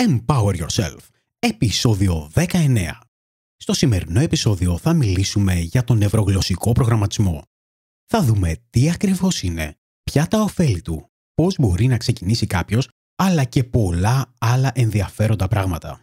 Empower Yourself, επεισόδιο 19. Στο σημερινό επεισόδιο θα μιλήσουμε για τον νευρογλωσσικό προγραμματισμό. Θα δούμε τι ακριβώς είναι, ποια τα ωφέλη του, πώς μπορεί να ξεκινήσει κάποιος, αλλά και πολλά άλλα ενδιαφέροντα πράγματα.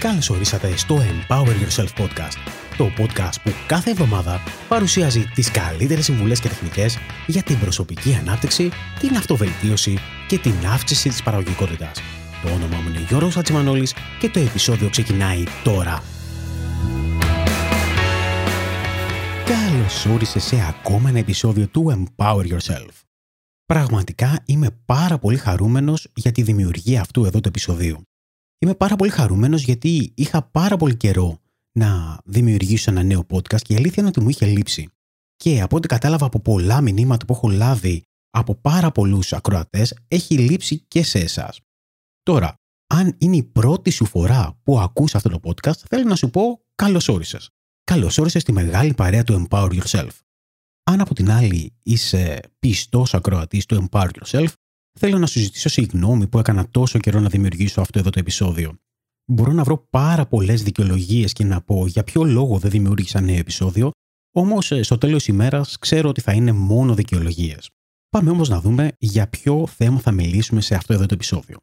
Καλώς ορίσατε στο Empower Yourself Podcast, το podcast που κάθε εβδομάδα παρουσιάζει τις καλύτερες συμβουλές και τεχνικές για την προσωπική ανάπτυξη, την αυτοβελτίωση και την αύξηση της παραγωγικότητας. Το όνομά μου είναι Γιώργος Ατσιμανόλης και το επεισόδιο ξεκινάει τώρα. Καλώς όρισες σε ακόμα ένα επεισόδιο του Empower Yourself. Πραγματικά είμαι πάρα πολύ χαρούμενος για τη δημιουργία αυτού εδώ του επεισοδίου. Είμαι πάρα πολύ χαρούμενος γιατί είχα πάρα πολύ καιρό να δημιουργήσω ένα νέο podcast και η αλήθεια είναι ότι μου είχε λείψει. Και από ό,τι κατάλαβα από πολλά μηνύματα που έχω λάβει από πάρα πολλούς ακροατές, έχει λείψει και σε εσάς. Τώρα, αν είναι η πρώτη σου φορά που ακούς αυτό το podcast, θέλω να σου πω καλώς όρισες. Καλώς όρισες στη μεγάλη παρέα του Empower Yourself. Αν από την άλλη είσαι πιστός ακροατής του Empower Yourself, θέλω να σου ζητήσω συγγνώμη που έκανα τόσο καιρό να δημιουργήσω αυτό εδώ το επεισόδιο. Μπορώ να βρω πάρα πολλές δικαιολογίες και να πω για ποιο λόγο δεν δημιούργησα νέο επεισόδιο, όμως ε, στο τέλος ημέρας ξέρω ότι θα είναι μόνο δικαιολογίες. Πάμε όμως να δούμε για ποιο θέμα θα μιλήσουμε σε αυτό εδώ το επεισόδιο.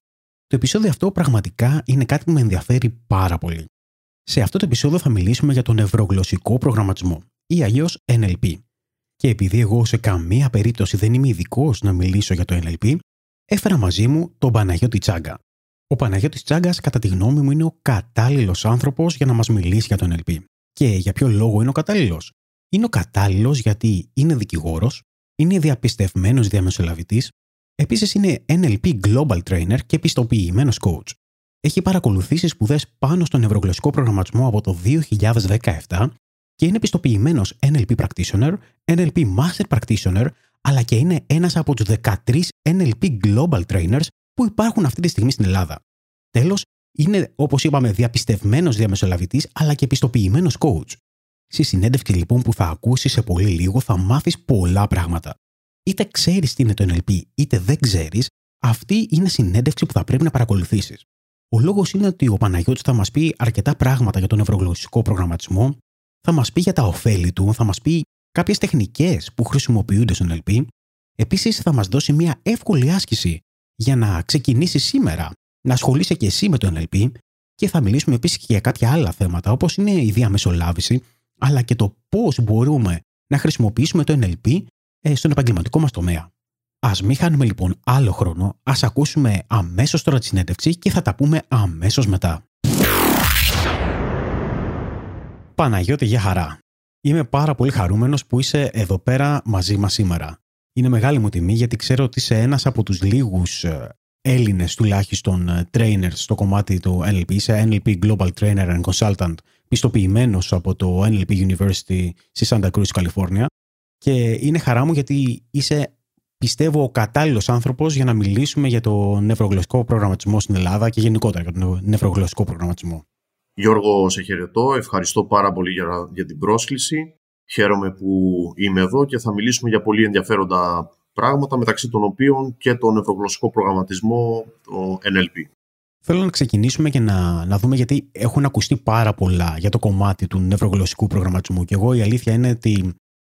Το επεισόδιο αυτό πραγματικά είναι κάτι που με ενδιαφέρει πάρα πολύ. Σε αυτό το επεισόδιο θα μιλήσουμε για τον νευρογλωσσικό προγραμματισμό ή αλλιώς NLP. Και επειδή εγώ σε καμία περίπτωση δεν είμαι ειδικός να μιλήσω για το NLP, έφερα μαζί μου τον Παναγιώτη Τσάγκα, ο Παναγιώτης Τσάγκας, κατά τη γνώμη μου, είναι ο κατάλληλος άνθρωπος για να μας μιλήσει για τον NLP. Και για ποιο λόγο είναι ο κατάλληλος; Είναι ο κατάλληλος γιατί είναι δικηγόρος, είναι διαπιστευμένος διαμεσολαβητής, επίσης είναι NLP Global Trainer και πιστοποιημένο coach. Έχει παρακολουθήσει σπουδές πάνω στον νευρογλωσσικό προγραμματισμό από το 2017 και είναι πιστοποιημένο NLP Practitioner, NLP Master Practitioner, αλλά και είναι ένας από τους 13 NLP Global Trainers που υπάρχουν αυτή τη στιγμή στην Ελλάδα. Τέλος, είναι, όπως είπαμε, διαπιστευμένος διαμεσολαβητής αλλά και πιστοποιημένο coach. Στη συνέντευξη λοιπόν που θα ακούσεις σε πολύ λίγο θα μάθεις πολλά πράγματα. Είτε ξέρεις τι είναι το NLP, είτε δεν ξέρεις, αυτή είναι συνέντευξη που θα πρέπει να παρακολουθήσεις. Ο λόγος είναι ότι ο Παναγιώτης θα μας πει αρκετά πράγματα για τον νευρογλωσσικό προγραμματισμό, θα μας πει για τα ωφέλη του, θα μας πει κάποιες τεχνικές που χρησιμοποιούνται στο NLP. Επίσης, θα μας δώσει μια εύκολη άσκηση για να ξεκινήσει σήμερα να ασχολείσαι και εσύ με το NLP και θα μιλήσουμε επίσης και για κάποια άλλα θέματα όπως είναι η διαμεσολάβηση αλλά και το πώς μπορούμε να χρησιμοποιήσουμε το NLP ε, στον επαγγελματικό μας τομέα. Α μην χάνουμε λοιπόν άλλο χρόνο, ας ακούσουμε αμέσως τώρα τη συνέντευξη και θα τα πούμε αμέσως μετά. Παναγιώτη, για χαρά. Είμαι πάρα πολύ χαρούμενος που είσαι εδώ πέρα μαζί μας σήμερα. Είναι μεγάλη μου τιμή γιατί ξέρω ότι είσαι ένας από τους λίγους ε, Έλληνες τουλάχιστον ε, trainers στο κομμάτι του NLP. Είσαι NLP Global Trainer and Consultant πιστοποιημένος από το NLP University στη Santa Cruz, Καλιφόρνια. Και είναι χαρά μου γιατί είσαι πιστεύω ο κατάλληλος άνθρωπος για να μιλήσουμε για το νευρογλωσσικό προγραμματισμό στην Ελλάδα και γενικότερα για τον νευρογλωσσικό προγραμματισμό. Γιώργο, σε χαιρετώ. Ευχαριστώ πάρα πολύ για, για την πρόσκληση. Χαίρομαι που είμαι εδώ και θα μιλήσουμε για πολύ ενδιαφέροντα πράγματα, μεταξύ των οποίων και το νευρογλωσσικό προγραμματισμό, το NLP. Θέλω να ξεκινήσουμε και να, να δούμε γιατί έχουν ακουστεί πάρα πολλά για το κομμάτι του νευρογλωσσικού προγραμματισμού. Και εγώ η αλήθεια είναι ότι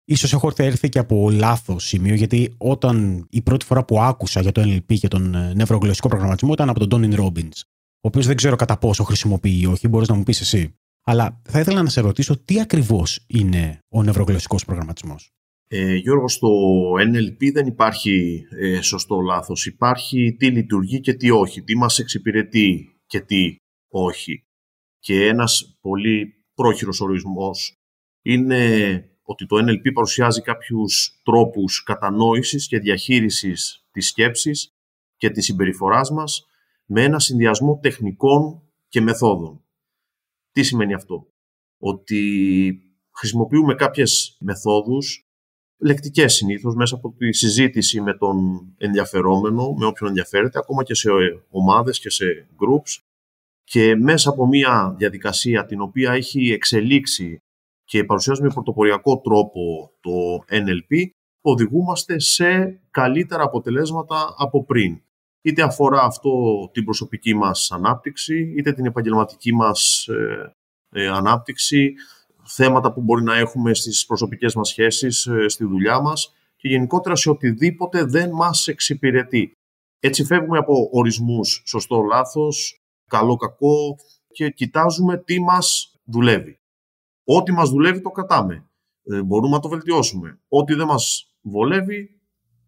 ίσως έχω έρθει και από λάθος σημείο, γιατί όταν η πρώτη φορά που άκουσα για το NLP και τον ε, νευρογλωσσικό προγραμματισμό ήταν από τον Τόνιν Robbins, ο οποίος δεν ξέρω κατά πόσο χρησιμοποιεί ή όχι, μπορείς να μου πεις εσύ; Αλλά θα ήθελα να σε ρωτήσω τι ακριβώς είναι ο νευρογλωσσικός προγραμματισμός; Ε, Γιώργος, στο NLP δεν υπάρχει ε, σωστό λάθος. Υπάρχει τι λειτουργεί και τι όχι, τι μας εξυπηρετεί και τι όχι. Και ένας πολύ πρόχειρος ορισμός είναι ότι το NLP παρουσιάζει κάποιους τρόπους κατανόησης και διαχείρισης της σκέψης και της συμπεριφοράς μας με ένα συνδυασμό τεχνικών και μεθόδων. Τι σημαίνει αυτό; Ότι χρησιμοποιούμε κάποιες μεθόδους, λεκτικές συνήθως, μέσα από τη συζήτηση με τον ενδιαφερόμενο, με όποιον ενδιαφέρεται, ακόμα και σε ομάδες και σε groups, και μέσα από μια διαδικασία την οποία έχει εξελίξει και παρουσιάζει με πρωτοποριακό τρόπο το NLP, οδηγούμαστε σε καλύτερα αποτελέσματα από πριν. Είτε αφορά αυτό την προσωπική μας ανάπτυξη, είτε την επαγγελματική μας ε, ε, ανάπτυξη, θέματα που μπορεί να έχουμε στις προσωπικές μας σχέσεις, ε, στη δουλειά μας και γενικότερα σε οτιδήποτε δεν μας εξυπηρετεί. Έτσι φεύγουμε από ορισμούς σωστό, λάθος, καλό, κακό και κοιτάζουμε τι μας δουλεύει. Ό,τι μας δουλεύει το κρατάμε. Ε, μπορούμε να το βελτιώσουμε. Ό,τι δεν μας βολεύει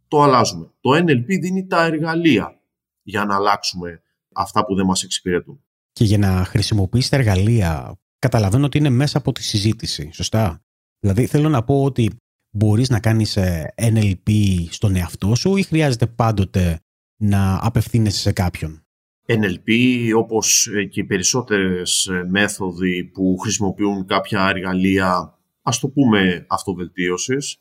το αλλάζουμε. Το NLP δίνει τα εργαλεία για να αλλάξουμε αυτά που δεν μας εξυπηρετούν. Και για να χρησιμοποιήσει τα εργαλεία, καταλαβαίνω ότι είναι μέσα από τη συζήτηση, σωστά; Δηλαδή θέλω να πω ότι μπορείς να κάνεις ε, NLP στον εαυτό σου ή χρειάζεται πάντοτε να απευθύνεσαι σε κάποιον; NLP, όπως ε, και οι περισσότερες ε, μέθοδοι που χρησιμοποιούν κάποια εργαλεία, ας το πούμε αυτοβελτίωσης,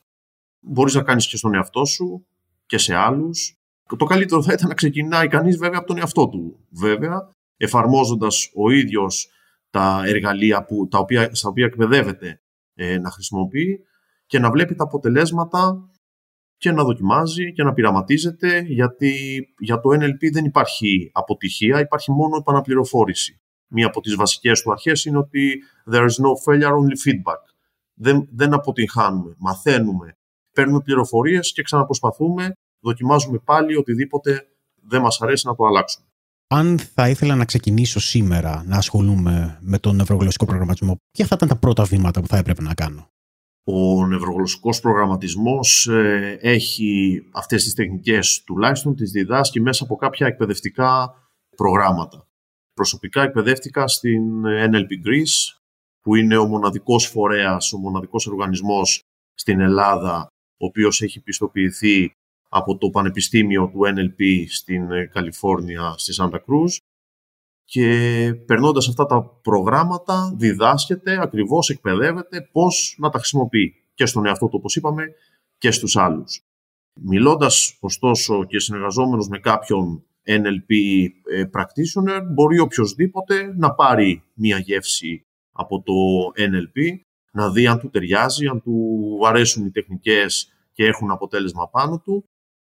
μπορείς να κάνεις και στον εαυτό σου και σε άλλους. Το καλύτερο θα ήταν να ξεκινάει κανείς βέβαια από τον εαυτό του, βέβαια, εφαρμόζοντας ο ίδιος τα εργαλεία που, τα οποία, στα οποία εκπαιδεύεται ε, να χρησιμοποιεί και να βλέπει τα αποτελέσματα και να δοκιμάζει και να πειραματίζεται γιατί για το NLP δεν υπάρχει αποτυχία, υπάρχει μόνο επαναπληροφόρηση. Μία από τις βασικές του αρχές είναι ότι there is no failure, only feedback. Δεν, δεν αποτυγχάνουμε, μαθαίνουμε, παίρνουμε πληροφορίες και ξαναπροσπαθούμε, δοκιμάζουμε πάλι οτιδήποτε δεν μας αρέσει να το αλλάξουμε. Αν θα ήθελα να ξεκινήσω σήμερα να ασχολούμαι με τον νευρογλωσσικό προγραμματισμό, ποια θα ήταν τα πρώτα βήματα που θα έπρεπε να κάνω; Ο νευρογλωσσικός προγραμματισμός ε, έχει αυτές τις τεχνικές τουλάχιστον τις διδάσκει μέσα από κάποια εκπαιδευτικά προγράμματα. Προσωπικά εκπαιδεύτηκα στην NLP Greece που είναι ο μοναδικός φορέας, ο μοναδικός οργανισμός στην Ελλάδα ο οποίος έχει πιστοποιηθεί από το Πανεπιστήμιο του NLP στην Καλιφόρνια, στη Σάντα Κρούζ και περνώντας αυτά τα προγράμματα διδάσκεται, ακριβώς εκπαιδεύεται πώς να τα χρησιμοποιεί και στον εαυτό του όπως είπαμε και στους άλλους. Μιλώντας ωστόσο και συνεργαζόμενος με κάποιον NLP ε, practitioner μπορεί οποιοδήποτε να πάρει μία γεύση από το NLP, να δει αν του ταιριάζει, αν του αρέσουν οι τεχνικές και έχουν αποτέλεσμα πάνω του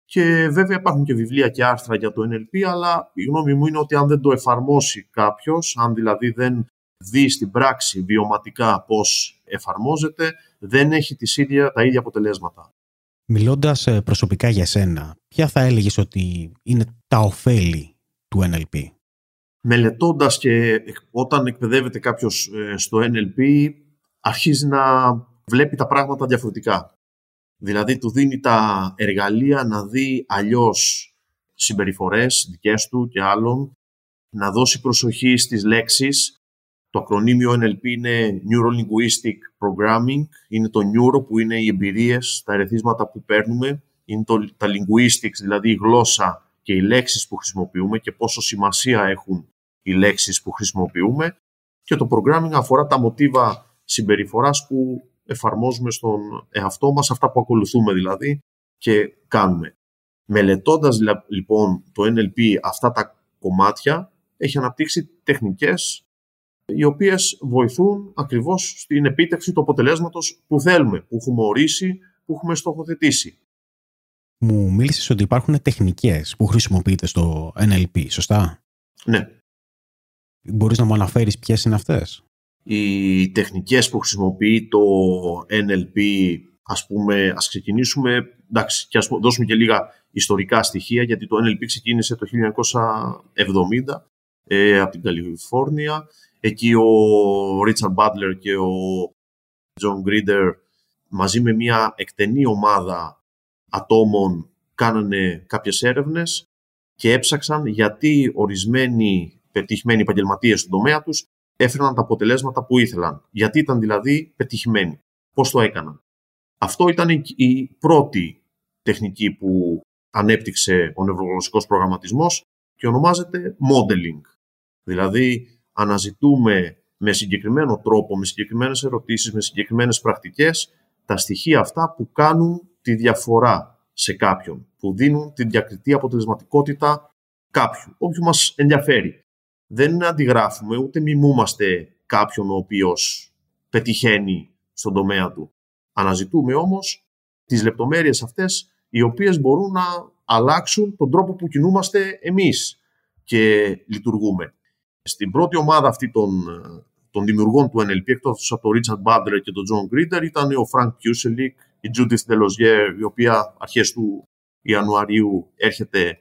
και βέβαια υπάρχουν και βιβλία και άρθρα για το NLP, αλλά η γνώμη μου είναι ότι αν δεν το εφαρμόσει κάποιος, αν δηλαδή δεν δει στην πράξη βιωματικά πώς εφαρμόζεται, δεν έχει τις ίδια, τα ίδια αποτελέσματα. Μιλώντας ε, προσωπικά για σένα, ποια θα έλεγες ότι είναι τα ωφέλη του NLP? Μελετώντας και όταν εκπαιδεύεται κάποιος ε, στο NLP, αρχίζει να βλέπει τα πράγματα διαφορετικά. Δηλαδή του δίνει τα εργαλεία να δει αλλιώς συμπεριφορές δικές του και άλλων, να δώσει προσοχή στις λέξεις. Το ακρονίμιο NLP είναι Neuro Linguistic Programming, είναι το neuro που είναι οι εμπειρίες, τα ερεθίσματα που παίρνουμε, είναι το, τα linguistics, δηλαδή η γλώσσα και οι λέξεις που χρησιμοποιούμε και πόσο σημασία έχουν οι λέξεις που χρησιμοποιούμε και το programming αφορά τα μοτίβα συμπεριφοράς που εφαρμόζουμε στον εαυτό μας, αυτά που ακολουθούμε δηλαδή και κάνουμε. Μελετώντας λοιπόν το NLP αυτά τα κομμάτια, έχει αναπτύξει τεχνικές οι οποίες βοηθούν ακριβώς στην επίτευξη του αποτελέσματος που θέλουμε, που έχουμε ορίσει, που έχουμε στοχοθετήσει. Μου μίλησες ότι υπάρχουν τεχνικές που χρησιμοποιείτε στο NLP, σωστά; Ναι. Μπορείς να μου αναφέρεις ποιες είναι αυτές; Οι τεχνικές που χρησιμοποιεί το NLP, ας πούμε, ας ξεκινήσουμε, εντάξει, και ας δώσουμε και λίγα ιστορικά στοιχεία, γιατί το NLP ξεκίνησε το 1970 ε, από την Καλιφόρνια. Εκεί ο Richard Butler και ο John Grinder μαζί με μια εκτενή ομάδα ατόμων κάνανε κάποιες έρευνες και έψαξαν γιατί ορισμένοι πετυχημένοι επαγγελματίες στον τομέα τους έφεραν τα αποτελέσματα που ήθελαν. Γιατί ήταν δηλαδή πετυχημένοι. Πώς το έκαναν. Αυτό ήταν η πρώτη τεχνική που ανέπτυξε ο νευρογλωσσικός προγραμματισμός και ονομάζεται modeling. Δηλαδή αναζητούμε με συγκεκριμένο τρόπο, με συγκεκριμένες ερωτήσεις, με συγκεκριμένες πρακτικές τα στοιχεία αυτά που κάνουν τη διαφορά σε κάποιον, που δίνουν την διακριτή αποτελεσματικότητα κάποιου, όποιου μας ενδιαφέρει δεν αντιγράφουμε ούτε μιμούμαστε κάποιον ο οποίος πετυχαίνει στον τομέα του. Αναζητούμε όμως τις λεπτομέρειες αυτές οι οποίες μπορούν να αλλάξουν τον τρόπο που κινούμαστε εμείς και λειτουργούμε. Στην πρώτη ομάδα αυτή των, των δημιουργών του NLP, εκτός από τον Richard Butler και τον John Grinder, ήταν ο Frank Kuselik, η Judith Delosier, η οποία αρχές του Ιανουαρίου έρχεται,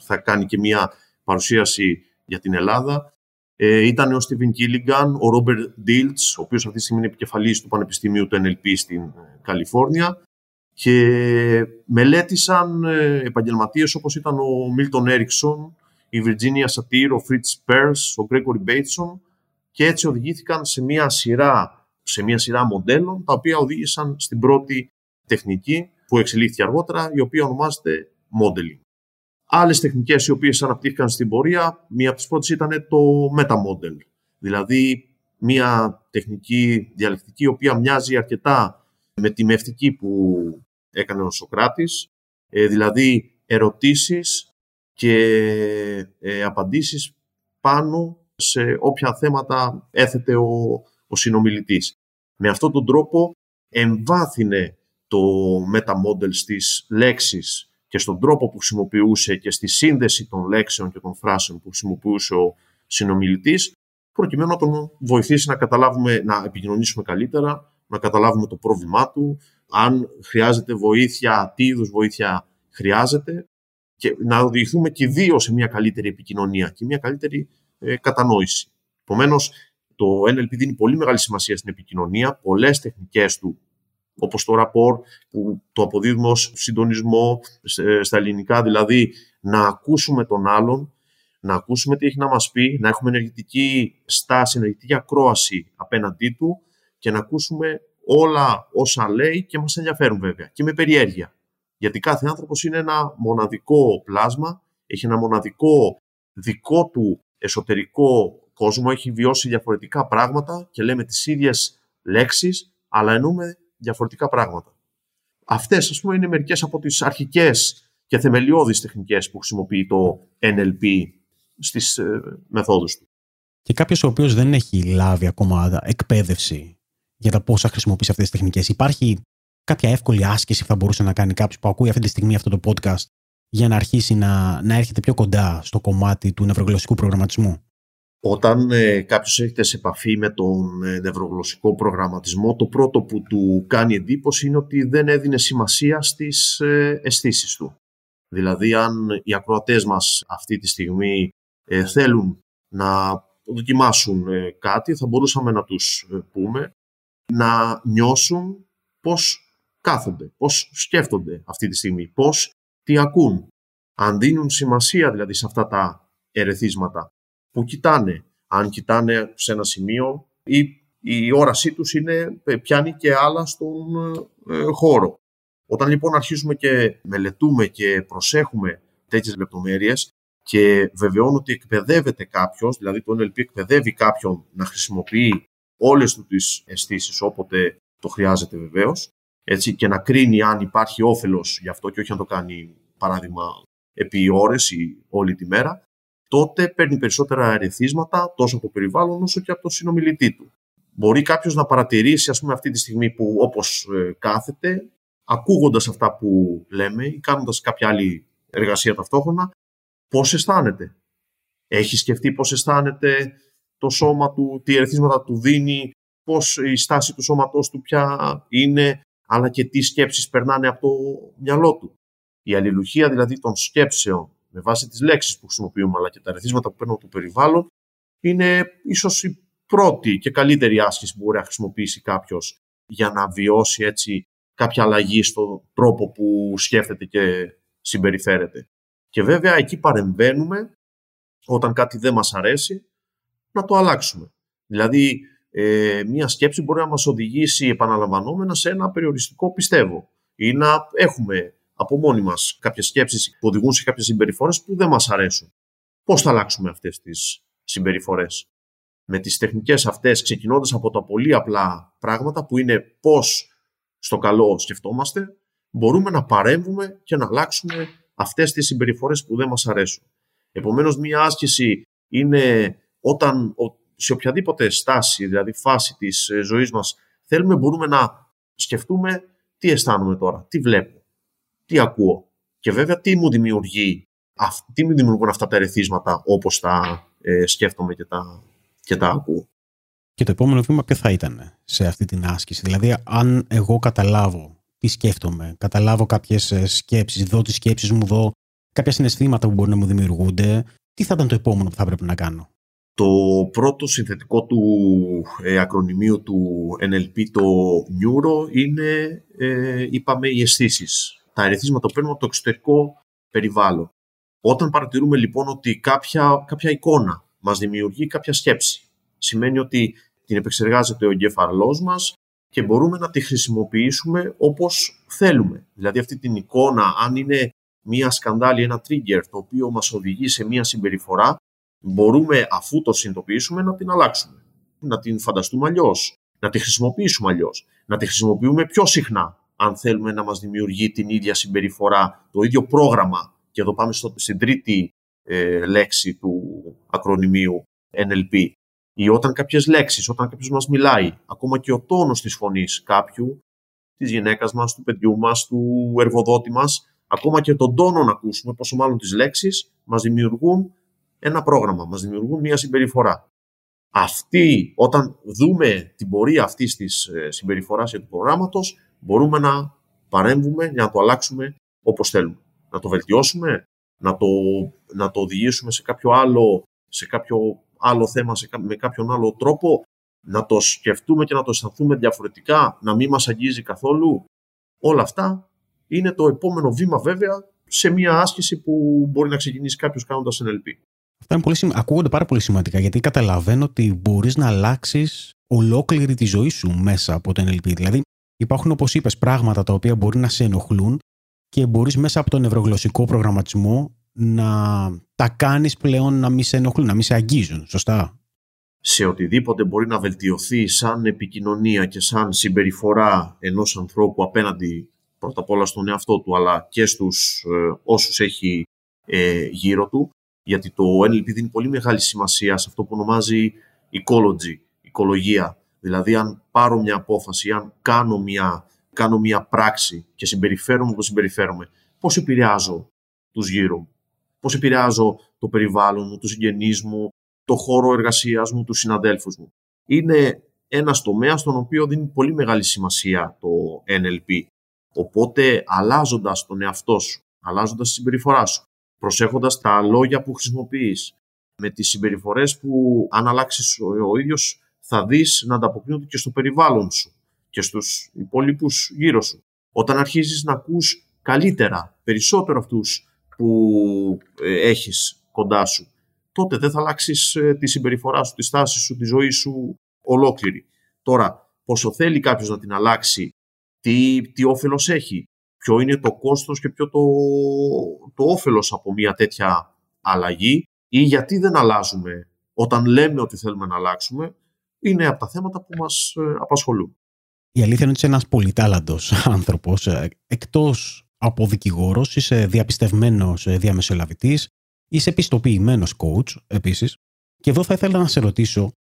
θα κάνει και μια παρουσίαση για την Ελλάδα. Ε, ήταν ο Steven Gilligan, ο Robert Diltz, ο οποίος αυτή τη στιγμή είναι επικεφαλής του Πανεπιστημίου του NLP στην ε, Καλιφόρνια και μελέτησαν ε, επαγγελματίες όπως ήταν ο Milton Erickson, η Virginia Satir, ο Fritz Perls, ο Gregory Bateson και έτσι οδηγήθηκαν σε μια σειρά, σε μια σειρά μοντέλων τα οποία οδήγησαν στην πρώτη τεχνική που εξελίχθηκε αργότερα, η οποία ονομάζεται modeling. Άλλες τεχνικές οι οποίες αναπτύχθηκαν στην πορεία, μία από τις πρώτες ήταν το meta-model. Δηλαδή, μία τεχνική διαλεκτική, η οποία μοιάζει αρκετά με τη μευτική που έκανε ο Σοκράτης, ε, δηλαδή ερωτήσεις και ε, απαντήσεις πάνω σε όποια θέματα έθετε ο, ο συνομιλητής. Με αυτόν τον τρόπο εμβάθυνε το meta-model στις λέξεις και στον τρόπο που χρησιμοποιούσε και στη σύνδεση των λέξεων και των φράσεων που χρησιμοποιούσε ο συνομιλητής, προκειμένου να τον βοηθήσει να καταλάβουμε, να επικοινωνήσουμε καλύτερα, να καταλάβουμε το πρόβλημά του, αν χρειάζεται βοήθεια, τι είδους βοήθεια χρειάζεται και να οδηγηθούμε και δύο σε μια καλύτερη επικοινωνία και μια καλύτερη ε, κατανόηση. Επομένως, το NLP δίνει πολύ μεγάλη σημασία στην επικοινωνία. Πολλές τεχνικές του όπως το rapport που το αποδίδουμε ως συντονισμό στα ελληνικά, δηλαδή να ακούσουμε τον άλλον, να ακούσουμε τι έχει να μας πει, να έχουμε ενεργητική στάση, ενεργητική ακρόαση απέναντί του και να ακούσουμε όλα όσα λέει και μας ενδιαφέρουν βέβαια και με περιέργεια. Γιατί κάθε άνθρωπος είναι ένα μοναδικό πλάσμα, έχει ένα μοναδικό δικό του εσωτερικό κόσμο, έχει βιώσει διαφορετικά πράγματα και λέμε τις ίδιες λέξεις, αλλά εννοούμε διαφορετικά πράγματα. Αυτές, ας πούμε, είναι μερικές από τις αρχικές και θεμελιώδεις τεχνικές που χρησιμοποιεί το NLP στις ε, μεθόδους του. Και κάποιος ο οποίος δεν έχει λάβει ακόμα εκπαίδευση για τα πόσα χρησιμοποιήσει αυτές τις τεχνικές, υπάρχει κάποια εύκολη άσκηση που θα μπορούσε να κάνει κάποιος που ακούει αυτή τη στιγμή αυτό το podcast για να αρχίσει να, να έρχεται πιο κοντά στο κομμάτι του νευρογλωσσικού προγραμματισμού; Όταν ε, κάποιος έρχεται σε επαφή με τον ε, νευρογλωσσικό προγραμματισμό, το πρώτο που του κάνει εντύπωση είναι ότι δεν έδινε σημασία στις ε, αισθήσεις του. Δηλαδή, αν οι ακροατές μας αυτή τη στιγμή ε, θέλουν να δοκιμάσουν ε, κάτι, θα μπορούσαμε να τους πούμε να νιώσουν πώς κάθονται, πώς σκέφτονται αυτή τη στιγμή, πώς τι ακούν. Αν δίνουν σημασία δηλαδή σε αυτά τα ερεθίσματα που κοιτάνε. Αν κοιτάνε σε ένα σημείο ή η όρασή τους είναι, ε, πιάνει και άλλα στον ε, χώρο. Όταν λοιπόν αρχίζουμε και μελετούμε και προσέχουμε τέτοιες λεπτομέρειες και βεβαιώνω ότι εκπαιδεύεται κάποιος, δηλαδή το NLP εκπαιδεύει κάποιον να χρησιμοποιεί όλες του τις αισθήσεις όποτε το χρειάζεται βεβαίως έτσι, και να κρίνει αν υπάρχει όφελος γι' αυτό και όχι να το κάνει παράδειγμα επί ώρες ή όλη τη μέρα, τότε παίρνει περισσότερα ερεθίσματα τόσο από το περιβάλλον όσο και από τον συνομιλητή του. Μπορεί κάποιος να παρατηρήσει, ας πούμε, αυτή τη στιγμή που όπως ε, κάθεται, ακούγοντας αυτά που λέμε ή κάνοντας κάποια άλλη εργασία ταυτόχρονα, πώς αισθάνεται. Έχει σκεφτεί πώς αισθάνεται το σώμα του, τι ερεθίσματα του δίνει, πώς η στάση του σώματός του πια είναι, αλλά και τι σκέψεις περνάνε από το μυαλό του. Η αλληλουχία δηλαδή των σκέψεων με βάση τις λέξεις που χρησιμοποιούμε αλλά και τα ρεθίσματα που παίρνουμε από το περιβάλλον είναι ίσως η πρώτη και καλύτερη άσκηση που μπορεί να χρησιμοποιήσει κάποιος για να βιώσει έτσι κάποια αλλαγή στον τρόπο που σκέφτεται και συμπεριφέρεται. Και βέβαια εκεί παρεμβαίνουμε όταν κάτι δεν μας αρέσει να το αλλάξουμε. Δηλαδή ε, μια σκέψη μπορεί να μας οδηγήσει επαναλαμβανόμενα σε ένα περιοριστικό πιστεύω ή να έχουμε από μόνοι μας κάποιες σκέψεις που οδηγούν σε κάποιες συμπεριφορές που δεν μας αρέσουν. Πώς θα αλλάξουμε αυτές τις συμπεριφορές; Με τις τεχνικές αυτές, ξεκινώντας από τα πολύ απλά πράγματα που είναι πώς στο καλό σκεφτόμαστε, μπορούμε να παρέμβουμε και να αλλάξουμε αυτές τις συμπεριφορές που δεν μας αρέσουν. Επομένως, μία άσκηση είναι όταν σε οποιαδήποτε στάση, δηλαδή φάση της ε, ζωής μας, θέλουμε, μπορούμε να σκεφτούμε τι αισθάνομαι τώρα, τι βλέπω, τι ακούω. Και βέβαια τι μου δημιουργεί, τι μου δημιουργούν αυτά τα ερεθίσματα όπως τα ε, σκέφτομαι και τα, και τα ακούω. Και το επόμενο βήμα ποιο θα ήταν σε αυτή την άσκηση; Δηλαδή αν εγώ καταλάβω τι σκέφτομαι, καταλάβω κάποιες ε, σκέψεις, δω τις σκέψεις μου, δω κάποια συναισθήματα που μπορεί να μου δημιουργούνται, τι θα ήταν το επόμενο που θα πρέπει να κάνω; Το πρώτο συνθετικό του ε, ακρονιμίου του NLP, το Neuro, είναι, ε, είπαμε, οι αισθήσεις. Τα ερεθίσματα που παίρνουμε από το εξωτερικό περιβάλλον. Όταν παρατηρούμε λοιπόν ότι κάποια, κάποια εικόνα μας δημιουργεί κάποια σκέψη, σημαίνει ότι την επεξεργάζεται ο εγκέφαλός μας και μπορούμε να τη χρησιμοποιήσουμε όπως θέλουμε. Δηλαδή αυτή την εικόνα, αν είναι μία σκανδάλη, ένα trigger το οποίο μας οδηγεί σε μία συμπεριφορά, μπορούμε αφού το συνειδητοποιήσουμε να την αλλάξουμε. Να την φανταστούμε αλλιώς, να τη χρησιμοποιήσουμε αλλιώς, να τη χρησιμοποιούμε πιο συχνά αν θέλουμε να μας δημιουργεί την ίδια συμπεριφορά, το ίδιο πρόγραμμα. Και εδώ πάμε στο, στην τρίτη ε, λέξη του ακρονιμίου NLP. Ή όταν κάποιες λέξεις, όταν κάποιος μας μιλάει, ακόμα και ο τόνος της φωνής κάποιου, της γυναίκας μας, του παιδιού μας, του εργοδότη μας, ακόμα και τον τόνο να ακούσουμε, πόσο μάλλον τις λέξεις, μας δημιουργούν ένα πρόγραμμα, μας δημιουργούν μια συμπεριφορά. Αυτή, όταν δούμε την πορεία αυτής της ε, συμπεριφοράς και του προγράμματος, μπορούμε να παρέμβουμε για να το αλλάξουμε όπως θέλουμε. Να το βελτιώσουμε, να το, να το οδηγήσουμε σε κάποιο άλλο, σε κάποιο άλλο θέμα, σε, με κάποιον άλλο τρόπο, να το σκεφτούμε και να το αισθανθούμε διαφορετικά, να μην μας αγγίζει καθόλου. Όλα αυτά είναι το επόμενο βήμα βέβαια σε μια άσκηση που μπορεί να ξεκινήσει κάποιος κάνοντας NLP. Αυτά είναι πολύ ακούγονται πάρα πολύ σημαντικά γιατί καταλαβαίνω ότι μπορείς να αλλάξεις ολόκληρη τη ζωή σου μέσα από το NLP. Δηλαδή, υπάρχουν, όπως είπες, πράγματα τα οποία μπορεί να σε ενοχλούν και μπορείς μέσα από τον νευρογλωσσικό προγραμματισμό να τα κάνεις πλέον να μην σε ενοχλούν, να μην σε αγγίζουν. Σωστά; Σε οτιδήποτε μπορεί να βελτιωθεί σαν επικοινωνία και σαν συμπεριφορά ενός ανθρώπου απέναντι πρώτα απ' όλα στον εαυτό του αλλά και στους ε, όσους έχει ε, γύρω του γιατί το NLP δίνει πολύ μεγάλη σημασία σε αυτό που ονομάζει ecology, οικολογία. Δηλαδή, αν πάρω μια απόφαση, αν κάνω μια, κάνω μια πράξη και συμπεριφέρομαι όπως συμπεριφέρομαι, πώς επηρεάζω τους γύρω μου, πώς επηρεάζω το περιβάλλον μου, τους συγγενείς μου, το χώρο εργασίας μου, τους συναδέλφους μου; Είναι ένας τομέας στον οποίο δίνει πολύ μεγάλη σημασία το NLP. Οπότε, αλλάζοντας τον εαυτό σου, αλλάζοντας τη συμπεριφορά σου, προσέχοντας τα λόγια που χρησιμοποιείς, με τις συμπεριφορές που αν αλλάξεις ο ίδιος θα δεις να ανταποκρίνονται και στο περιβάλλον σου και στους υπόλοιπους γύρω σου. Όταν αρχίζεις να ακούς καλύτερα, περισσότερο αυτούς που ε, έχεις κοντά σου, τότε δεν θα αλλάξεις ε, τη συμπεριφορά σου, τη στάση σου, τη ζωή σου ολόκληρη. Τώρα, πόσο θέλει κάποιος να την αλλάξει, τι, τι όφελος έχει, ποιο είναι το κόστος και ποιο το, το όφελος από μια τέτοια αλλαγή ή γιατί δεν αλλάζουμε όταν λέμε ότι θέλουμε να αλλάξουμε, είναι από τα θέματα που μας ε, απασχολούν. Η αλήθεια είναι ότι είσαι ένας πολυτάλαντος άνθρωπος. Ε, εκτός από δικηγόρος, είσαι διαπιστευμένος ε, διαμεσολαβητής, είσαι επιστοποιημένος coach επίσης. Και εδώ θα ήθελα να σε ρωτήσω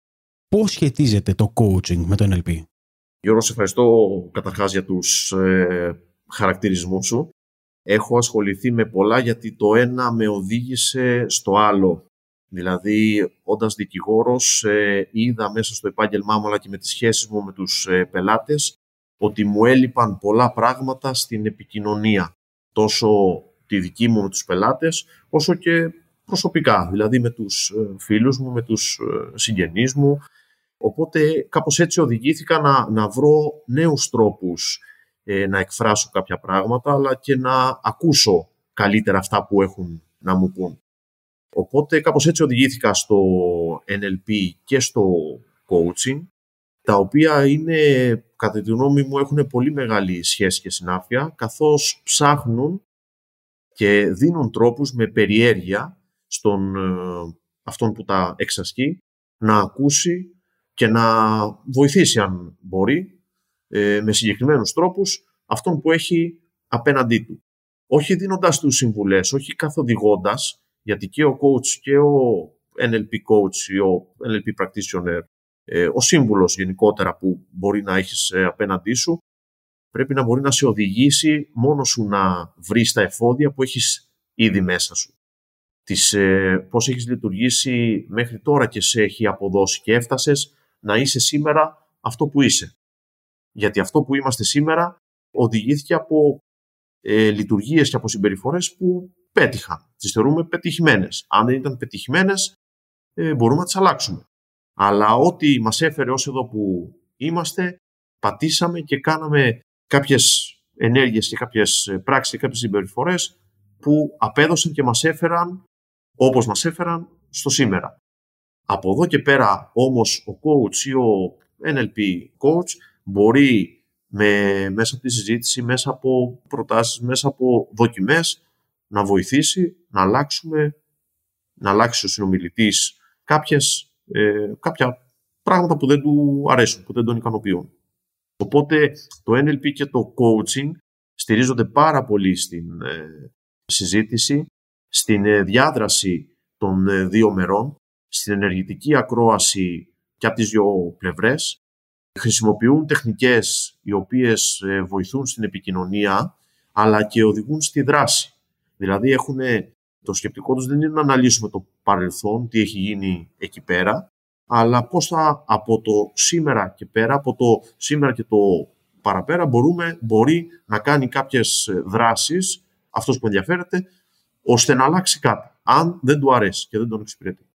πώς σχετίζεται το coaching με το NLP. Γιώργο, σε ευχαριστώ καταρχάς για τους χαρακτηρισμούς σου. Έχω ασχοληθεί με πολλά γιατί το ένα με οδήγησε στο άλλο. Δηλαδή, όντας δικηγόρος, ε, είδα μέσα στο επάγγελμά μου αλλά και με τις σχέσεις μου με τους ε, πελάτες ότι μου έλειπαν πολλά πράγματα στην επικοινωνία. Τόσο τη δική μου με τους πελάτες, όσο και προσωπικά, δηλαδή με τους ε, φίλους μου, με τους συγγενείς μου. Οπότε κάπως έτσι οδηγήθηκα να, να βρω νέους τρόπους ε, να εκφράσω κάποια πράγματα, αλλά και να ακούσω καλύτερα αυτά που έχουν να μου πούν. Οπότε κάπως έτσι οδηγήθηκα στο NLP και στο coaching, τα οποία είναι, κατά τη γνώμη μου, έχουν πολύ μεγάλη σχέση και συνάφεια, καθώς ψάχνουν και δίνουν τρόπους με περιέργεια στον ε, αυτόν που τα εξασκεί να ακούσει και να βοηθήσει αν μπορεί ε, με συγκεκριμένους τρόπους αυτόν που έχει απέναντί του. Όχι δίνοντας τους συμβουλές, όχι καθοδηγώντας, γιατί και ο coach και ο NLP coach ή ο NLP practitioner, ε, ο σύμβουλος γενικότερα που μπορεί να έχεις ε, απέναντί σου, πρέπει να μπορεί να σε οδηγήσει μόνο σου να βρεις τα εφόδια που έχεις ήδη μέσα σου. Τις, ε, πώς έχεις λειτουργήσει μέχρι τώρα και σε έχει αποδώσει και έφτασες να είσαι σήμερα αυτό που είσαι. Γιατί αυτό που είμαστε σήμερα οδηγήθηκε από ε, λειτουργίες και από συμπεριφορές που πέτυχαν. Τις θεωρούμε πετυχημένες. Αν δεν ήταν πετυχημένες, ε, μπορούμε να τις αλλάξουμε. Αλλά ό,τι μας έφερε ως εδώ που είμαστε, πατήσαμε και κάναμε κάποιες ενέργειες και κάποιες ε, πράξεις και κάποιες συμπεριφορές που απέδωσαν και μας έφεραν όπως μας έφεραν στο σήμερα. Από εδώ και πέρα όμως ο coach ή ο NLP coach μπορεί με, μέσα από τη συζήτηση, μέσα από προτάσεις, μέσα από δοκιμές να βοηθήσει να αλλάξουμε, να αλλάξει ο συνομιλητής κάποιες, ε, κάποια πράγματα που δεν του αρέσουν, που δεν τον ικανοποιούν. Οπότε το NLP και το coaching στηρίζονται πάρα πολύ στην ε, συζήτηση, στην ε, διάδραση των ε, δύο μερών, στην ενεργητική ακρόαση και από τις δύο πλευρές. Χρησιμοποιούν τεχνικές οι οποίες βοηθούν στην επικοινωνία, αλλά και οδηγούν στη δράση. Δηλαδή έχουν, το σκεπτικό τους δεν είναι να αναλύσουμε το παρελθόν, τι έχει γίνει εκεί πέρα, αλλά πώς θα από το σήμερα και πέρα, από το σήμερα και το παραπέρα μπορούμε, μπορεί να κάνει κάποιες δράσεις, αυτός που ενδιαφέρεται, ώστε να αλλάξει κάτι, αν δεν του αρέσει και δεν τον εξυπηρετεί.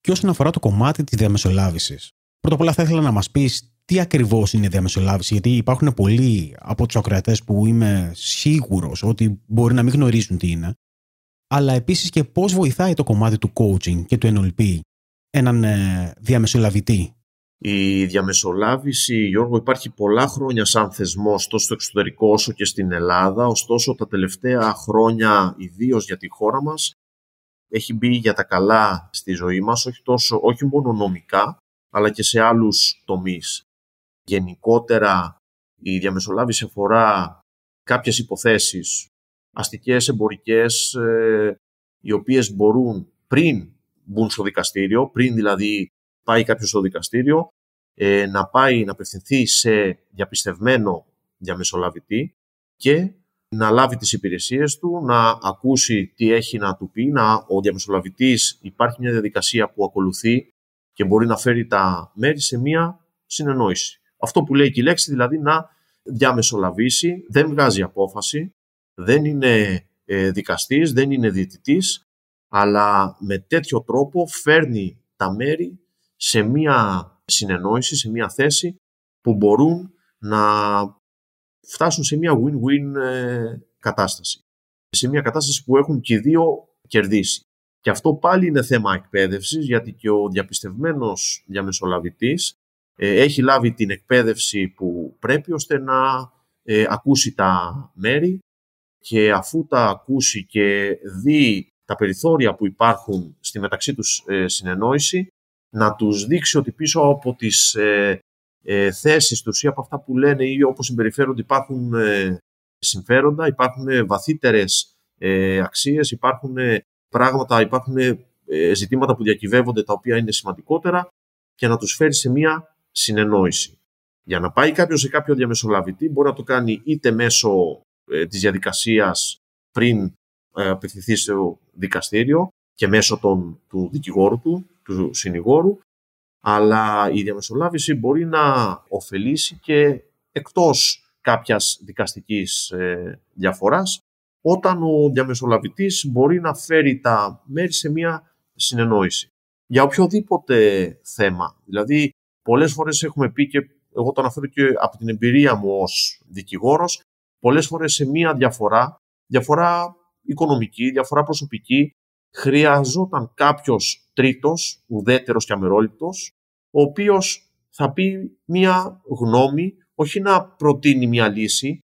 Και όσον αφορά το κομμάτι της διαμεσολάβησης, πρώτα απ' όλα θα ήθελα να μας πεις τι ακριβώς είναι η διαμεσολάβηση, γιατί υπάρχουν πολλοί από τους ακροατές που είμαι σίγουρος ότι μπορεί να μην γνωρίζουν τι είναι, αλλά επίσης και πώς βοηθάει το κομμάτι του coaching και του NLP έναν ε, διαμεσολαβητή. Η διαμεσολάβηση, Γιώργο, υπάρχει πολλά χρόνια σαν θεσμός τόσο στο εξωτερικό όσο και στην Ελλάδα. Ωστόσο, τα τελευταία χρόνια, ιδίως για τη χώρα μας, έχει μπει για τα καλά στη ζωή μας, όχι, τόσο, όχι μόνο νομικά, αλλά και σε άλλους τομείς. Γενικότερα, η διαμεσολάβηση αφορά κάποιες υποθέσεις αστικές, εμπορικές, ε, οι οποίες μπορούν πριν μπουν στο δικαστήριο, πριν δηλαδή πάει κάποιος στο δικαστήριο, ε, να πάει να απευθυνθεί σε διαπιστευμένο διαμεσολαβητή και να λάβει τις υπηρεσίες του, να ακούσει τι έχει να του πει, να, ο διαμεσολαβητής υπάρχει μια διαδικασία που ακολουθεί και μπορεί να φέρει τα μέρη σε μια συνεννόηση. Αυτό που λέει και η λέξη, δηλαδή να διαμεσολαβήσει, δεν βγάζει απόφαση, δεν είναι ε, δικαστής, δεν είναι διαιτητής, αλλά με τέτοιο τρόπο φέρνει τα μέρη σε μία συνεννόηση, σε μία θέση που μπορούν να φτάσουν σε μία win-win ε, κατάσταση. Σε μία κατάσταση που έχουν και οι δύο κερδίσει. Και αυτό πάλι είναι θέμα εκπαίδευσης, γιατί και ο διαπιστευμένος διαμεσολαβητής ε, έχει λάβει την εκπαίδευση που πρέπει ώστε να ε, ακούσει τα μέρη και αφού τα ακούσει και δει τα περιθώρια που υπάρχουν στη μεταξύ τους ε, συνεννόηση, να τους δείξει ότι πίσω από τις ε, ε, θέσεις τους ή από αυτά που λένε ή όπως συμπεριφέρονται υπάρχουν ε, συμφέροντα, υπάρχουν ε, βαθύτερες ε, αξίες, υπάρχουν πράγματα, υπάρχουν ζητήματα που διακυβεύονται τα οποία είναι σημαντικότερα και να τους φέρει σε μία συνεννόηση. Για να πάει κάποιος σε κάποιο διαμεσολαβητή μπορεί να το κάνει είτε μέσω της διαδικασίας πριν απευθυνθεί στο δικαστήριο και μέσω των, του δικηγόρου του, του συνηγόρου, αλλά η διαμεσολάβηση μπορεί να ωφελήσει και εκτός κάποιας δικαστικής ε, διαφοράς, όταν ο διαμεσολαβητής μπορεί να φέρει τα μέρη σε μια συνεννόηση. Για οποιοδήποτε θέμα. Δηλαδή, πολλές φορές έχουμε πει και εγώ το αναφέρω και από την εμπειρία μου ως δικηγόρος, πολλές φορές σε μια διαφορά, διαφορά οικονομική, διαφορά προσωπική, χρειαζόταν κάποιος τρίτος, ουδέτερος και αμερόληπτος, ο οποίος θα πει μία γνώμη, όχι να προτείνει μία λύση,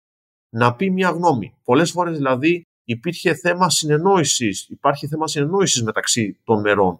να πει μία γνώμη. Πολλές φορές δηλαδή υπήρχε θέμα συνεννόησης, υπάρχει θέμα συνεννόησης μεταξύ των μερών.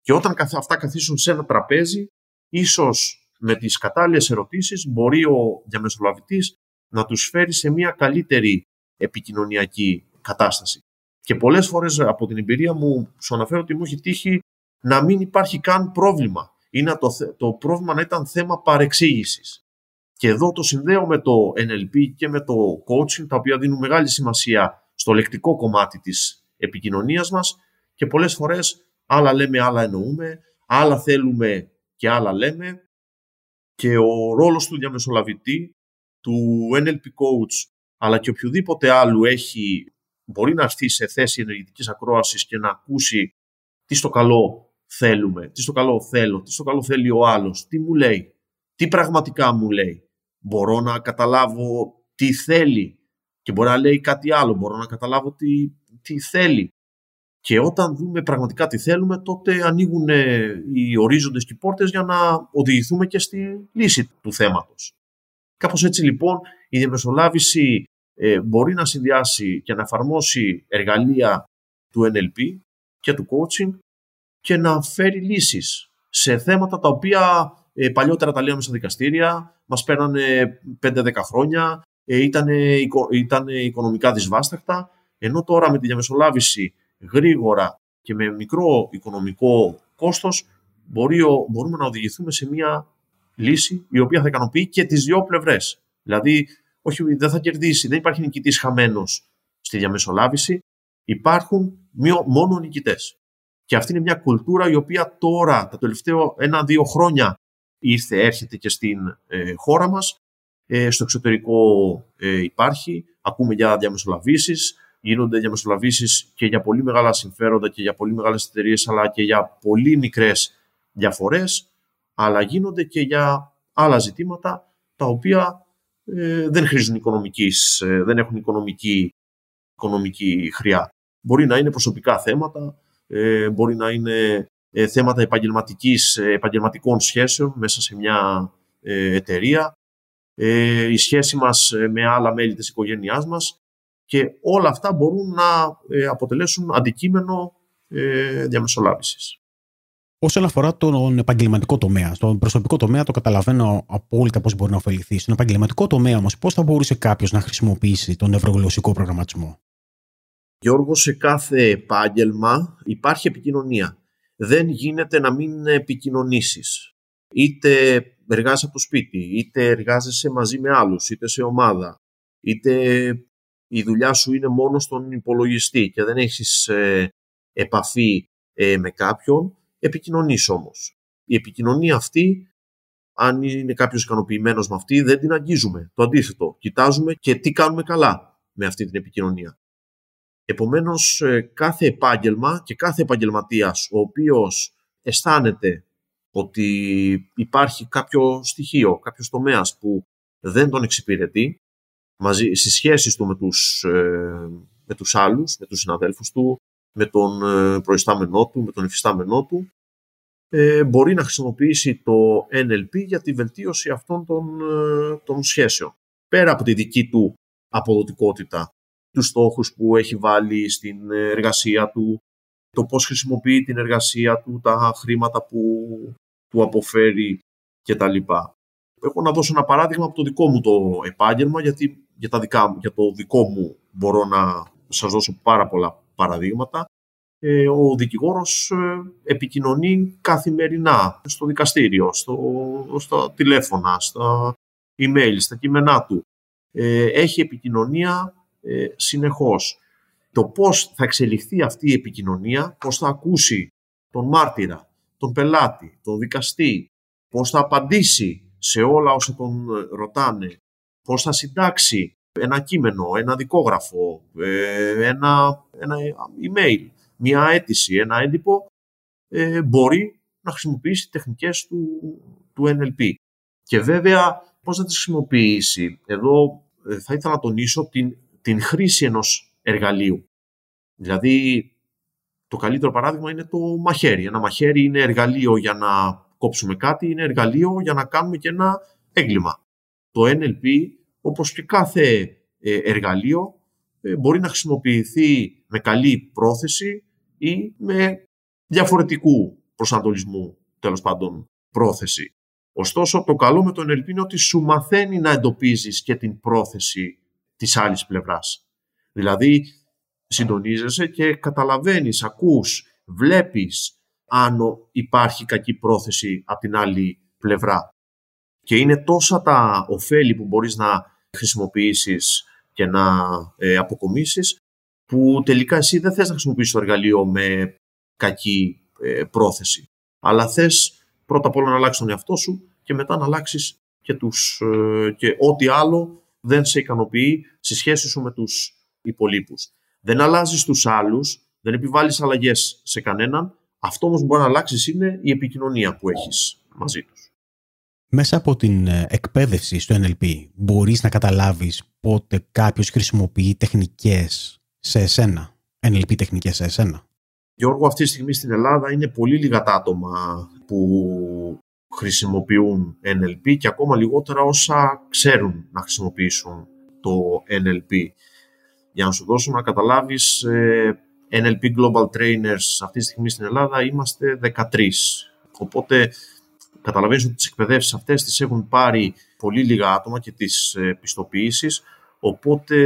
Και όταν αυτά καθίσουν σε ένα τραπέζι, ίσως με τις κατάλληλες ερωτήσεις μπορεί ο διαμεσολαβητής να τους φέρει σε μια καλύτερη επικοινωνιακή κατάσταση. Και πολλές φορές από την εμπειρία μου, σου αναφέρω ότι μου έχει τύχει να μην υπάρχει καν πρόβλημα ή να το, το πρόβλημα να ήταν θέμα παρεξήγησης. Και εδώ το συνδέω με το NLP και με το coaching, τα οποία δίνουν μεγάλη σημασία στο λεκτικό κομμάτι της επικοινωνίας μας και πολλές φορές άλλα λέμε, άλλα εννοούμε, άλλα θέλουμε και άλλα λέμε και ο ρόλος του διαμεσολαβητή, του NLP coach, αλλά και οποιοδήποτε άλλου έχει, μπορεί να έρθει σε θέση ενεργητικής ακρόασης και να ακούσει τι στο καλό θέλουμε, τι στο καλό θέλω, τι στο καλό θέλει ο άλλος, τι μου λέει, τι πραγματικά μου λέει. Μπορώ να καταλάβω τι θέλει και μπορεί να λέει κάτι άλλο, μπορώ να καταλάβω τι, τι θέλει. Και όταν δούμε πραγματικά τι θέλουμε, τότε ανοίγουν οι ορίζοντες και οι πόρτες για να οδηγηθούμε και στη λύση του θέματος. Κάπως έτσι λοιπόν η διαμεσολάβηση ε, μπορεί να συνδυάσει και να εφαρμόσει εργαλεία του NLP και του coaching και να φέρει λύσεις σε θέματα τα οποία ε, παλιότερα τα λέμε στα δικαστήρια, μας παίρνανε 5-10 χρόνια, ε, ήταν, ήταν οικονομικά δυσβάσταχτα, ενώ τώρα με τη διαμεσολάβηση γρήγορα και με μικρό οικονομικό κόστος μπορεί, μπορούμε να οδηγηθούμε σε μια λύση η οποία θα ικανοποιεί και τις δύο πλευρές. Δηλαδή, όχι, δεν θα κερδίσει, δεν υπάρχει νικητής χαμένος στη διαμεσολάβηση, υπάρχουν μόνο νικητές. Και αυτή είναι μια κουλτούρα η οποία τώρα, τα τελευταία ένα-δύο χρόνια, ήρθε, έρχεται και στην ε, χώρα μας. Ε, στο εξωτερικό ε, υπάρχει, ακούμε για διαμεσολαβήσεις, γίνονται διαμεσολαβήσεις και για πολύ μεγάλα συμφέροντα και για πολύ μεγάλες εταιρείες, αλλά και για πολύ μικρές διαφορές, αλλά γίνονται και για άλλα ζητήματα τα οποία ε, δεν χρήζουν οικονομικής, ε, δεν έχουν οικονομική, οικονομική χρειά. Μπορεί να είναι προσωπικά θέματα, ε, μπορεί να είναι θέματα επαγγελματικής, επαγγελματικών σχέσεων μέσα σε μια εταιρεία, η σχέση μας με άλλα μέλη της οικογένειάς μας και όλα αυτά μπορούν να αποτελέσουν αντικείμενο διαμεσολάβησης. Όσον αφορά τον επαγγελματικό τομέα, στον προσωπικό τομέα το καταλαβαίνω απόλυτα πώς μπορεί να ωφεληθεί. Στον επαγγελματικό τομέα όμως, πώς θα μπορούσε κάποιος να χρησιμοποιήσει τον νευρογλωσσικό προγραμματισμό; Γιώργος, σε κάθε επάγγελμα υπάρχει επικοινωνία. Δεν γίνεται να μην επικοινωνήσεις. Είτε εργάζεσαι από το σπίτι, είτε εργάζεσαι μαζί με άλλους, είτε σε ομάδα, είτε η δουλειά σου είναι μόνο στον υπολογιστή και δεν έχεις ε, επαφή ε, με κάποιον, επικοινωνείς όμως. Η επικοινωνία αυτή, αν είναι κάποιος ικανοποιημένος με αυτή, δεν την αγγίζουμε. Το αντίθετο, κοιτάζουμε και τι κάνουμε καλά με αυτή την επικοινωνία. Επομένως, ε, κάθε επάγγελμα και κάθε επαγγελματίας ο οποίος αισθάνεται ότι υπάρχει κάποιο στοιχείο, κάποιος τομέας που δεν τον εξυπηρετεί μαζί, στις σχέσεις του με τους, ε, με τους άλλους, με τους συναδέλφους του, με τον ε, προϊστάμενό του, με τον υφιστάμενό του, ε, μπορεί να χρησιμοποιήσει το NLP για τη βελτίωση αυτών των, ε, των σχέσεων. Πέρα από τη δική του αποδοτικότητα, τους στόχους που έχει βάλει στην εργασία του, το πώς χρησιμοποιεί την εργασία του, τα χρήματα που του αποφέρει κτλ. Έχω να δώσω ένα παράδειγμα από το δικό μου το επάγγελμα, γιατί για, τα δικά, για το δικό μου μπορώ να σας δώσω πάρα πολλά παραδείγματα. Ε, ο δικηγόρος ε, επικοινωνεί καθημερινά στο δικαστήριο, στο, στα τηλέφωνα, στα email, στα κείμενά του. Ε, έχει επικοινωνία συνεχώς. Το πώς θα εξελιχθεί αυτή η επικοινωνία, πώς θα ακούσει τον μάρτυρα, τον πελάτη, τον δικαστή, πώς θα απαντήσει σε όλα όσα τον ρωτάνε, πώς θα συντάξει ένα κείμενο, ένα δικόγραφο, ένα, ένα email μια αίτηση, ένα έντυπο, ε, μπορεί να χρησιμοποιήσει τεχνικές του, του NLP. Και βέβαια πώς θα τις χρησιμοποιήσει; Εδώ ε, θα ήθελα να τονίσω την, την χρήση ενός εργαλείου. Δηλαδή το καλύτερο παράδειγμα είναι το μαχαίρι. Ένα μαχαίρι είναι εργαλείο για να κόψουμε κάτι, είναι εργαλείο για να κάνουμε και ένα έγκλημα. Το NLP, όπως και κάθε ε, εργαλείο, μπορεί να χρησιμοποιηθεί με καλή πρόθεση ή με διαφορετικού προσανατολισμού, τέλος πάντων, πρόθεση. Ωστόσο, το καλό με τον NLP είναι ότι σου μαθαίνει να εντοπίζεις και την πρόθεση της άλλης πλευράς. Δηλαδή, συντονίζεσαι και καταλαβαίνεις, ακούς, βλέπεις αν υπάρχει κακή πρόθεση από την άλλη πλευρά. Και είναι τόσα τα ωφέλη που μπορείς να χρησιμοποιήσεις και να ε, αποκομίσεις που τελικά εσύ δεν θες να χρησιμοποιήσεις το εργαλείο με κακή ε, πρόθεση. Αλλά θες πρώτα απ' όλα να αλλάξεις τον εαυτό σου και μετά να αλλάξεις και, τους, ε, και ό,τι άλλο δεν σε ικανοποιεί στη σχέση σου με τους υπολείπους. Δεν αλλάζεις τους άλλους, δεν επιβάλλεις αλλαγές σε κανέναν. Αυτό όμως που μπορεί να αλλάξεις είναι η επικοινωνία που έχεις μαζί τους. Μέσα από την ε, εκπαίδευση στο NLP μπορείς να καταλάβεις πότε κάποιος χρησιμοποιεί τεχνικές σε εσένα, NLP τεχνικές σε εσένα; Γιώργο, αυτή τη στιγμή στην Ελλάδα είναι πολύ λίγα τα άτομα που χρησιμοποιούν NLP και ακόμα λιγότερα όσα ξέρουν να χρησιμοποιήσουν το NLP. Για να σου δώσω να καταλάβεις, ε, NLP Global Trainers αυτή τη στιγμή στην Ελλάδα είμαστε 13. Οπότε καταλαβαίνεις ότι τις εκπαιδεύσεις αυτές τις έχουν πάρει πολύ λίγα άτομα και τις ε, πιστοποιήσεις, οπότε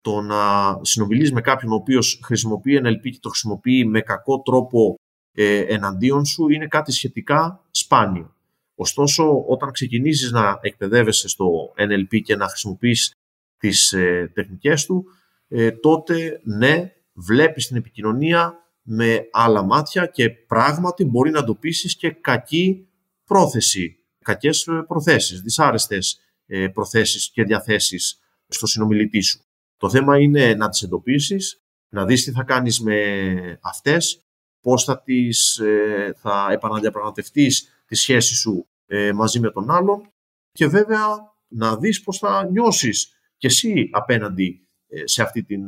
το να συνομιλείς με κάποιον ο οποίος χρησιμοποιεί NLP και το χρησιμοποιεί με κακό τρόπο ε, εναντίον σου είναι κάτι σχετικά σπάνιο. Ωστόσο, όταν ξεκινήσεις να εκπαιδεύεσαι στο NLP και να χρησιμοποιείς τις ε, τεχνικές του, ε, τότε ναι, βλέπεις την επικοινωνία με άλλα μάτια και πράγματι μπορεί να εντοπίσεις και κακή πρόθεση, κακές ε, προθέσεις, δυσάρεστες ε, προθέσεις και διαθέσεις στο συνομιλητή σου. Το θέμα είναι να τις εντοπίσεις, να δεις τι θα κάνεις με αυτές, πώς θα, τις, ε, θα επαναδιαπραγματευτείς τη σχέση σου μαζί με τον άλλον και βέβαια να δεις πώς θα νιώσεις και εσύ απέναντι σε αυτή την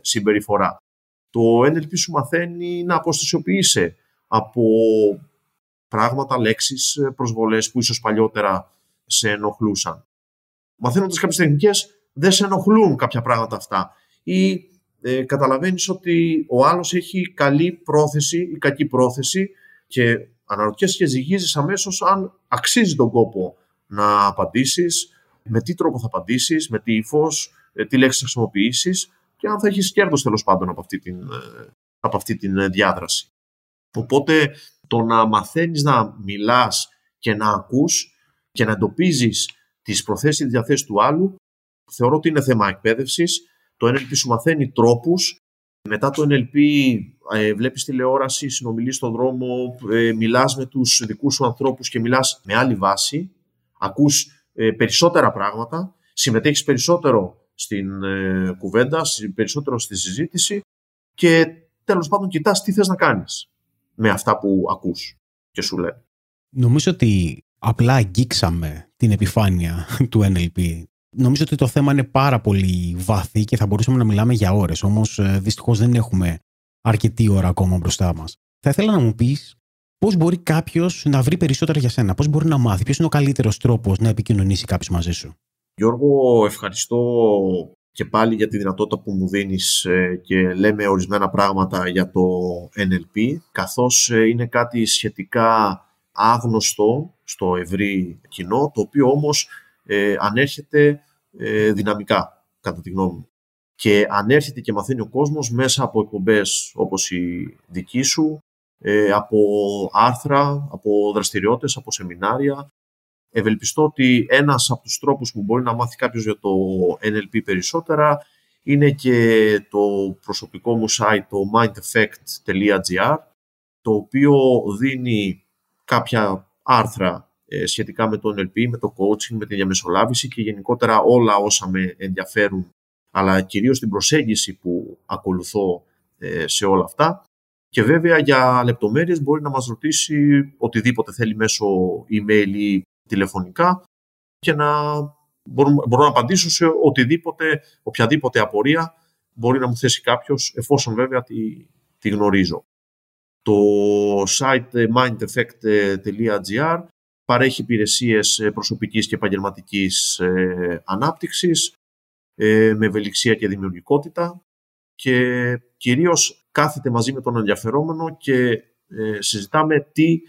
συμπεριφορά. Το NLP σου μαθαίνει να αποστασιοποιείσαι από πράγματα, λέξεις, ε, προσβολές που ίσως παλιότερα σε ενοχλούσαν. Μαθαίνοντας κάποιες τεχνικές δεν σε ενοχλούν κάποια πράγματα αυτά ή ε, καταλαβαίνεις ότι ο άλλος έχει καλή πρόθεση ή κακή πρόθεση και αναρωτιέσαι και ζυγίζεις αμέσως αν αξίζει τον κόπο να απαντήσεις, με τι τρόπο θα απαντήσεις, με τι ύφο, ε, τι λέξεις θα χρησιμοποιήσεις και αν θα έχεις κέρδος τέλος πάντων από αυτή την, ε, από αυτή την διάδραση. Οπότε το να μαθαίνεις να μιλάς και να ακούς και να εντοπίζεις τις προθέσεις και διαθέσεις του άλλου, θεωρώ ότι είναι θέμα εκπαίδευσης. Το NLP σου μαθαίνει τρόπους. Μετά το NLP ε, βλέπεις τηλεόραση, συνομιλείς στον δρόμο, ε, μιλάς με τους δικούς σου ανθρώπους και μιλάς με άλλη βάση. Ακούς ε, περισσότερα πράγματα, συμμετέχεις περισσότερο στην ε, κουβέντα, περισσότερο στη συζήτηση και τέλος πάντων κοιτάς τι θες να κάνεις με αυτά που ακούς και σου λένε. Νομίζω ότι απλά αγγίξαμε την επιφάνεια του NLP. Νομίζω ότι το θέμα είναι πάρα πολύ βαθύ και θα μπορούσαμε να μιλάμε για ώρες, όμως ε, δυστυχώς δεν έχουμε αρκετή ώρα ακόμα μπροστά μας. Θα ήθελα να μου πεις πώς μπορεί κάποιος να βρει περισσότερα για σένα, πώς μπορεί να μάθει, ποιος είναι ο καλύτερος τρόπος να επικοινωνήσει κάποιος μαζί σου; Γιώργο, ευχαριστώ και πάλι για τη δυνατότητα που μου δίνεις ε, και λέμε ορισμένα πράγματα για το NLP, καθώς ε, είναι κάτι σχετικά άγνωστο στο ευρύ κοινό, το οποίο όμως ε, ανέρχεται δυναμικά, κατά τη γνώμη μου. Και ανέρχεται και μαθαίνει ο κόσμος μέσα από εκπομπές όπως η δική σου, από άρθρα, από δραστηριότητες, από σεμινάρια, ευελπιστώ ότι ένας από τους τρόπους που μπορεί να μάθει κάποιος για το NLP περισσότερα είναι και το προσωπικό μου site, το mindeffect.gr, το οποίο δίνει κάποια άρθρα ε, σχετικά με το NLP, με το coaching, με τη διαμεσολάβηση και γενικότερα όλα όσα με ενδιαφέρουν, αλλά κυρίως την προσέγγιση που ακολουθώ ε, σε όλα αυτά. Και βέβαια για λεπτομέρειες μπορεί να μας ρωτήσει οτιδήποτε θέλει μέσω email ή τηλεφωνικά και να μπορώ, μπορώ να απαντήσω σε οτιδήποτε, οποιαδήποτε απορία μπορεί να μου θέσει κάποιος, εφόσον βέβαια τη, τη γνωρίζω. Το site mindeffect.gr παρέχει υπηρεσίες προσωπικής και επαγγελματικής ε, ανάπτυξης ε, με ευελιξία και δημιουργικότητα και κυρίως κάθεται μαζί με τον ενδιαφερόμενο και ε, συζητάμε τι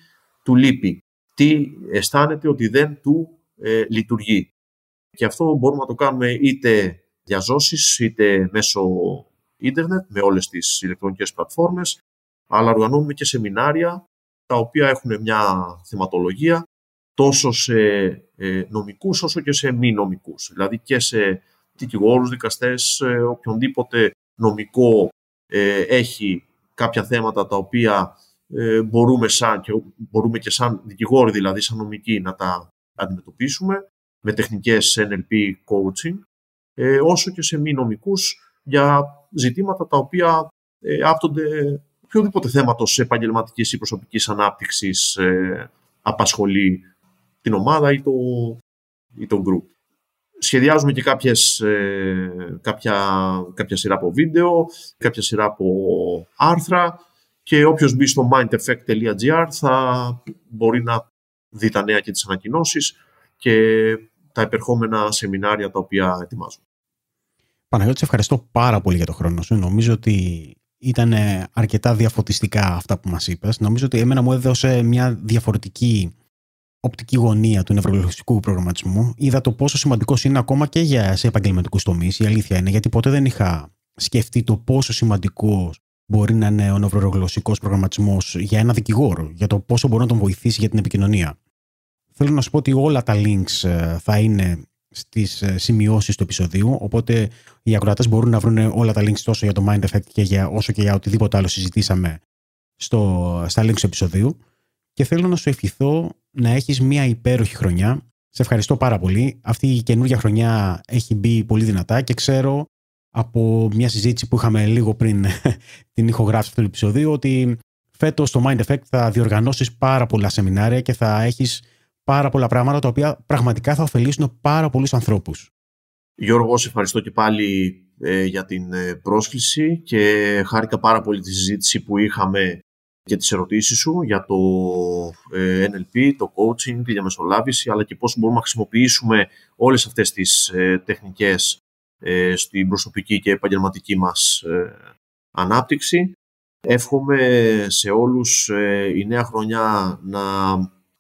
του λείπει τι αισθάνεται ότι δεν του ε, λειτουργεί. Και αυτό μπορούμε να το κάνουμε είτε διαζώσεις, είτε μέσω ίντερνετ, με όλες τις ηλεκτρονικές πλατφόρμες, αλλά οργανώνουμε και σεμινάρια, τα οποία έχουν μια θεματολογία τόσο σε ε, νομικούς όσο και σε μη νομικούς. Δηλαδή και σε δικηγόρους, δικαστές, οποιονδήποτε νομικό έχει κάποια θέματα τα οποία μπορούμε, σαν, και, μπορούμε και σαν δικηγόροι, δηλαδή σαν νομικοί, να τα αντιμετωπίσουμε με τεχνικές NLP coaching, όσο και σε μη νομικούς για ζητήματα τα οποία άπτονται οποιοδήποτε θέματος επαγγελματικής ή προσωπικής ανάπτυξης ε, απασχολεί την ομάδα ή το, ή το group. Σχεδιάζουμε και κάποιες, ε, κάποια, κάποια σειρά από βίντεο, κάποια σειρά από άρθρα και όποιος μπει στο mindeffect.gr θα μπορεί να δει τα νέα και τις ανακοινώσεις και τα επερχόμενα σεμινάρια τα οποία ετοιμάζουμε. Παναγιώτης, σε ευχαριστώ πάρα πολύ για το χρόνο σου. Νομίζω ότι ήταν αρκετά διαφωτιστικά αυτά που μας είπες. Νομίζω ότι εμένα μου έδωσε μια διαφορετική οπτική γωνία του νευρολογικού προγραμματισμού. Είδα το πόσο σημαντικός είναι ακόμα και για σε επαγγελματικούς τομείς. Η αλήθεια είναι γιατί ποτέ δεν είχα σκεφτεί το πόσο σημαντικός μπορεί να είναι ο νευρογλωσσικό προγραμματισμός για ένα δικηγόρο, για το πόσο μπορεί να τον βοηθήσει για την επικοινωνία. Θέλω να σου πω ότι όλα τα links ε, θα είναι στις ε, σημειώσεις του επεισοδίου. Οπότε οι ακροατές μπορούν να βρουν όλα τα links τόσο για το Mind Effect και για, όσο και για οτιδήποτε άλλο συζητήσαμε στο, στα links του επεισοδίου. Και θέλω να σου ευχηθώ να έχεις μια υπέροχη χρονιά. Σε ευχαριστώ πάρα πολύ. Αυτή η καινούργια χρονιά έχει μπει πολύ δυνατά και ξέρω από μια συζήτηση που είχαμε λίγο πριν την ηχογράφηση αυτού του επεισοδίου ότι φέτος στο Mind Effect θα διοργανώσεις πάρα πολλά σεμινάρια και θα έχεις πάρα πολλά πράγματα τα οποία πραγματικά θα ωφελήσουν πάρα πολλούς ανθρώπους. Γιώργο, σε ευχαριστώ και πάλι ε, για την ε, πρόσκληση και χάρηκα πάρα πολύ τη συζήτηση που είχαμε και τις ερωτήσεις σου για το ε, NLP, το coaching, τη διαμεσολάβηση, αλλά και πώς μπορούμε να χρησιμοποιήσουμε όλες αυτές τις τεχνικές στην προσωπική και επαγγελματική μας ανάπτυξη. Εύχομαι σε όλους η νέα χρονιά να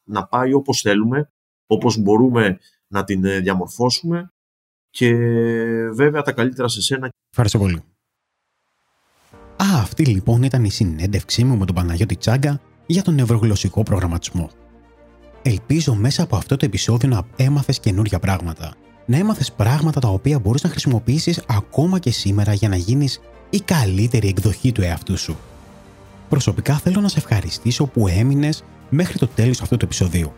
να πάει όπως θέλουμε, όπως μπορούμε να την ε, διαμορφώσουμε και βέβαια τα καλύτερα σε σένα. Ευχαριστώ πολύ. Α, αυτή λοιπόν ήταν η συνέντευξή μου με τον Παναγιώτη Τσάγκα για τον νευρογλωσσικό προγραμματισμό. Ελπίζω μέσα από αυτό το επεισόδιο να έμαθες καινούργια πράγματα. Να έμαθες πράγματα τα οποία μπορείς να χρησιμοποιήσεις ακόμα και σήμερα για να γίνεις η καλύτερη εκδοχή του εαυτού σου. Προσωπικά θέλω να σε ευχαριστήσω που έμεινες μέχρι το τέλος αυτού του επεισοδίου.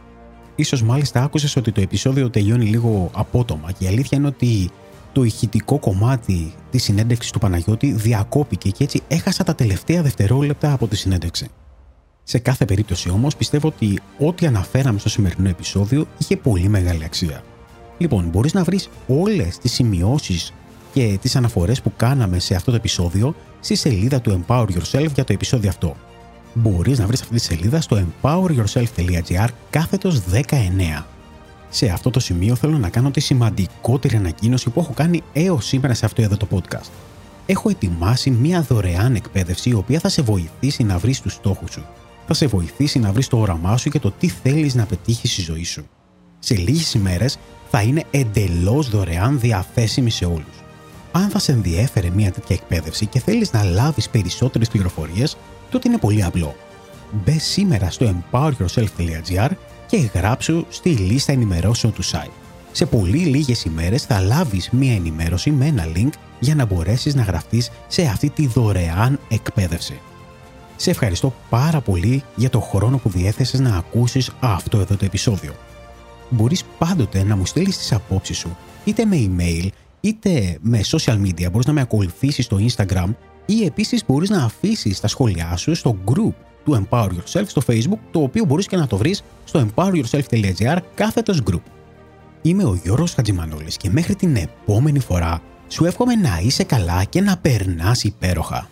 Ίσως μάλιστα άκουσες ότι το επεισόδιο τελειώνει λίγο απότομα και η αλήθεια είναι ότι το ηχητικό κομμάτι της συνέντευξης του Παναγιώτη διακόπηκε και έτσι έχασα τα τελευταία δευτερόλεπτα από τη συνέντευξη. Σε κάθε περίπτωση όμως πιστεύω ότι ό,τι αναφέραμε στο σημερινό επεισόδιο είχε πολύ μεγάλη αξία. Λοιπόν, μπορείς να βρεις όλες τις σημειώσεις και τις αναφορές που κάναμε σε αυτό το επεισόδιο στη σελίδα του Empower Yourself για το επεισόδιο αυτό μπορείς να βρεις αυτή τη σελίδα στο empoweryourself.gr κάθετος 19. Σε αυτό το σημείο θέλω να κάνω τη σημαντικότερη ανακοίνωση που έχω κάνει έως σήμερα σε αυτό εδώ το podcast. Έχω ετοιμάσει μια δωρεάν εκπαίδευση η οποία θα σε βοηθήσει να βρεις τους στόχους σου. Θα σε βοηθήσει να βρεις το όραμά σου και το τι θέλεις να πετύχεις στη ζωή σου. Σε λίγες ημέρες θα είναι εντελώς δωρεάν διαθέσιμη σε όλους. Αν θα σε ενδιέφερε μια τέτοια εκπαίδευση και θέλεις να λάβεις περισσότερες πληροφορίες, τότε είναι πολύ απλό. Μπε σήμερα στο empoweryourself.gr και γράψου στη λίστα ενημερώσεων του site. Σε πολύ λίγες ημέρες θα λάβεις μία ενημέρωση με ένα link για να μπορέσεις να γραφτείς σε αυτή τη δωρεάν εκπαίδευση. Σε ευχαριστώ πάρα πολύ για το χρόνο που διέθεσες να ακούσεις αυτό εδώ το επεισόδιο. Μπορείς πάντοτε να μου στείλεις τις απόψεις σου είτε με email είτε με social media. Μπορείς να με ακολουθήσεις στο Instagram ή επίσης μπορείς να αφήσεις τα σχόλιά σου στο group του Empower Yourself στο Facebook, το οποίο μπορείς και να το βρεις στο empoweryourself.gr κάθετος group. Είμαι ο Γιώργος Χατζημανόλης και μέχρι την επόμενη φορά σου εύχομαι να είσαι καλά και να περνάς υπέροχα.